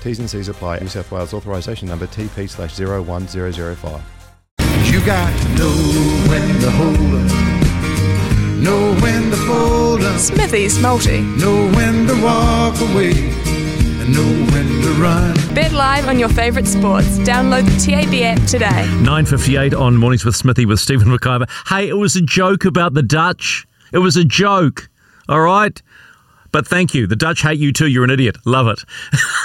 T's and C's apply. New South Wales authorisation number TP slash 01005. You got to know when to hold up, know when to fold up, Smithy's Multi. know when to walk away, and know when to run. Bet live on your favourite sports. Download the TAB app today. 9.58 on Mornings with Smithy with Stephen McIver. Hey, it was a joke about the Dutch. It was a joke. All right? But thank you. The Dutch hate you too. You're an idiot. Love it.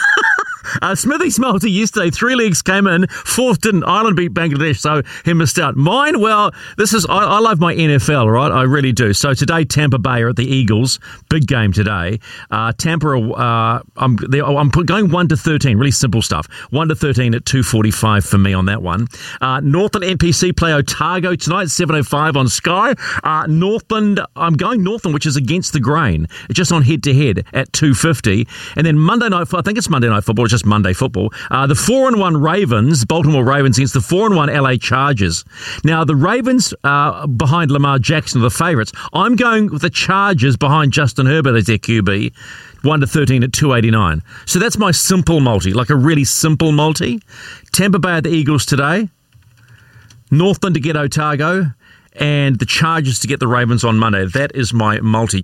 Uh, Smithy's Multi yesterday, three legs came in, fourth didn't. Ireland beat Bangladesh, so he missed out. Mine, well, this is, I, I love my NFL, right? I really do. So today, Tampa Bay are at the Eagles. Big game today. Uh, Tampa, are, uh, I'm, I'm put- going 1 to 13, really simple stuff. 1 to 13 at 2.45 for me on that one. Uh, Northland NPC play Otago tonight, 7.05 on Sky. Uh, Northland, I'm going Northland, which is against the grain. It's just on head to head at 2.50. And then Monday night, I think it's Monday night football, it's just Monday football. Uh, the 4 and 1 Ravens, Baltimore Ravens against the 4 and 1 LA Chargers. Now, the Ravens uh, behind Lamar Jackson are the favourites. I'm going with the Chargers behind Justin Herbert as their QB. 1 to 13 at 289. So that's my simple multi, like a really simple multi. Tampa Bay at the Eagles today. Northland to get Otago. And the Chargers to get the Ravens on Monday. That is my multi.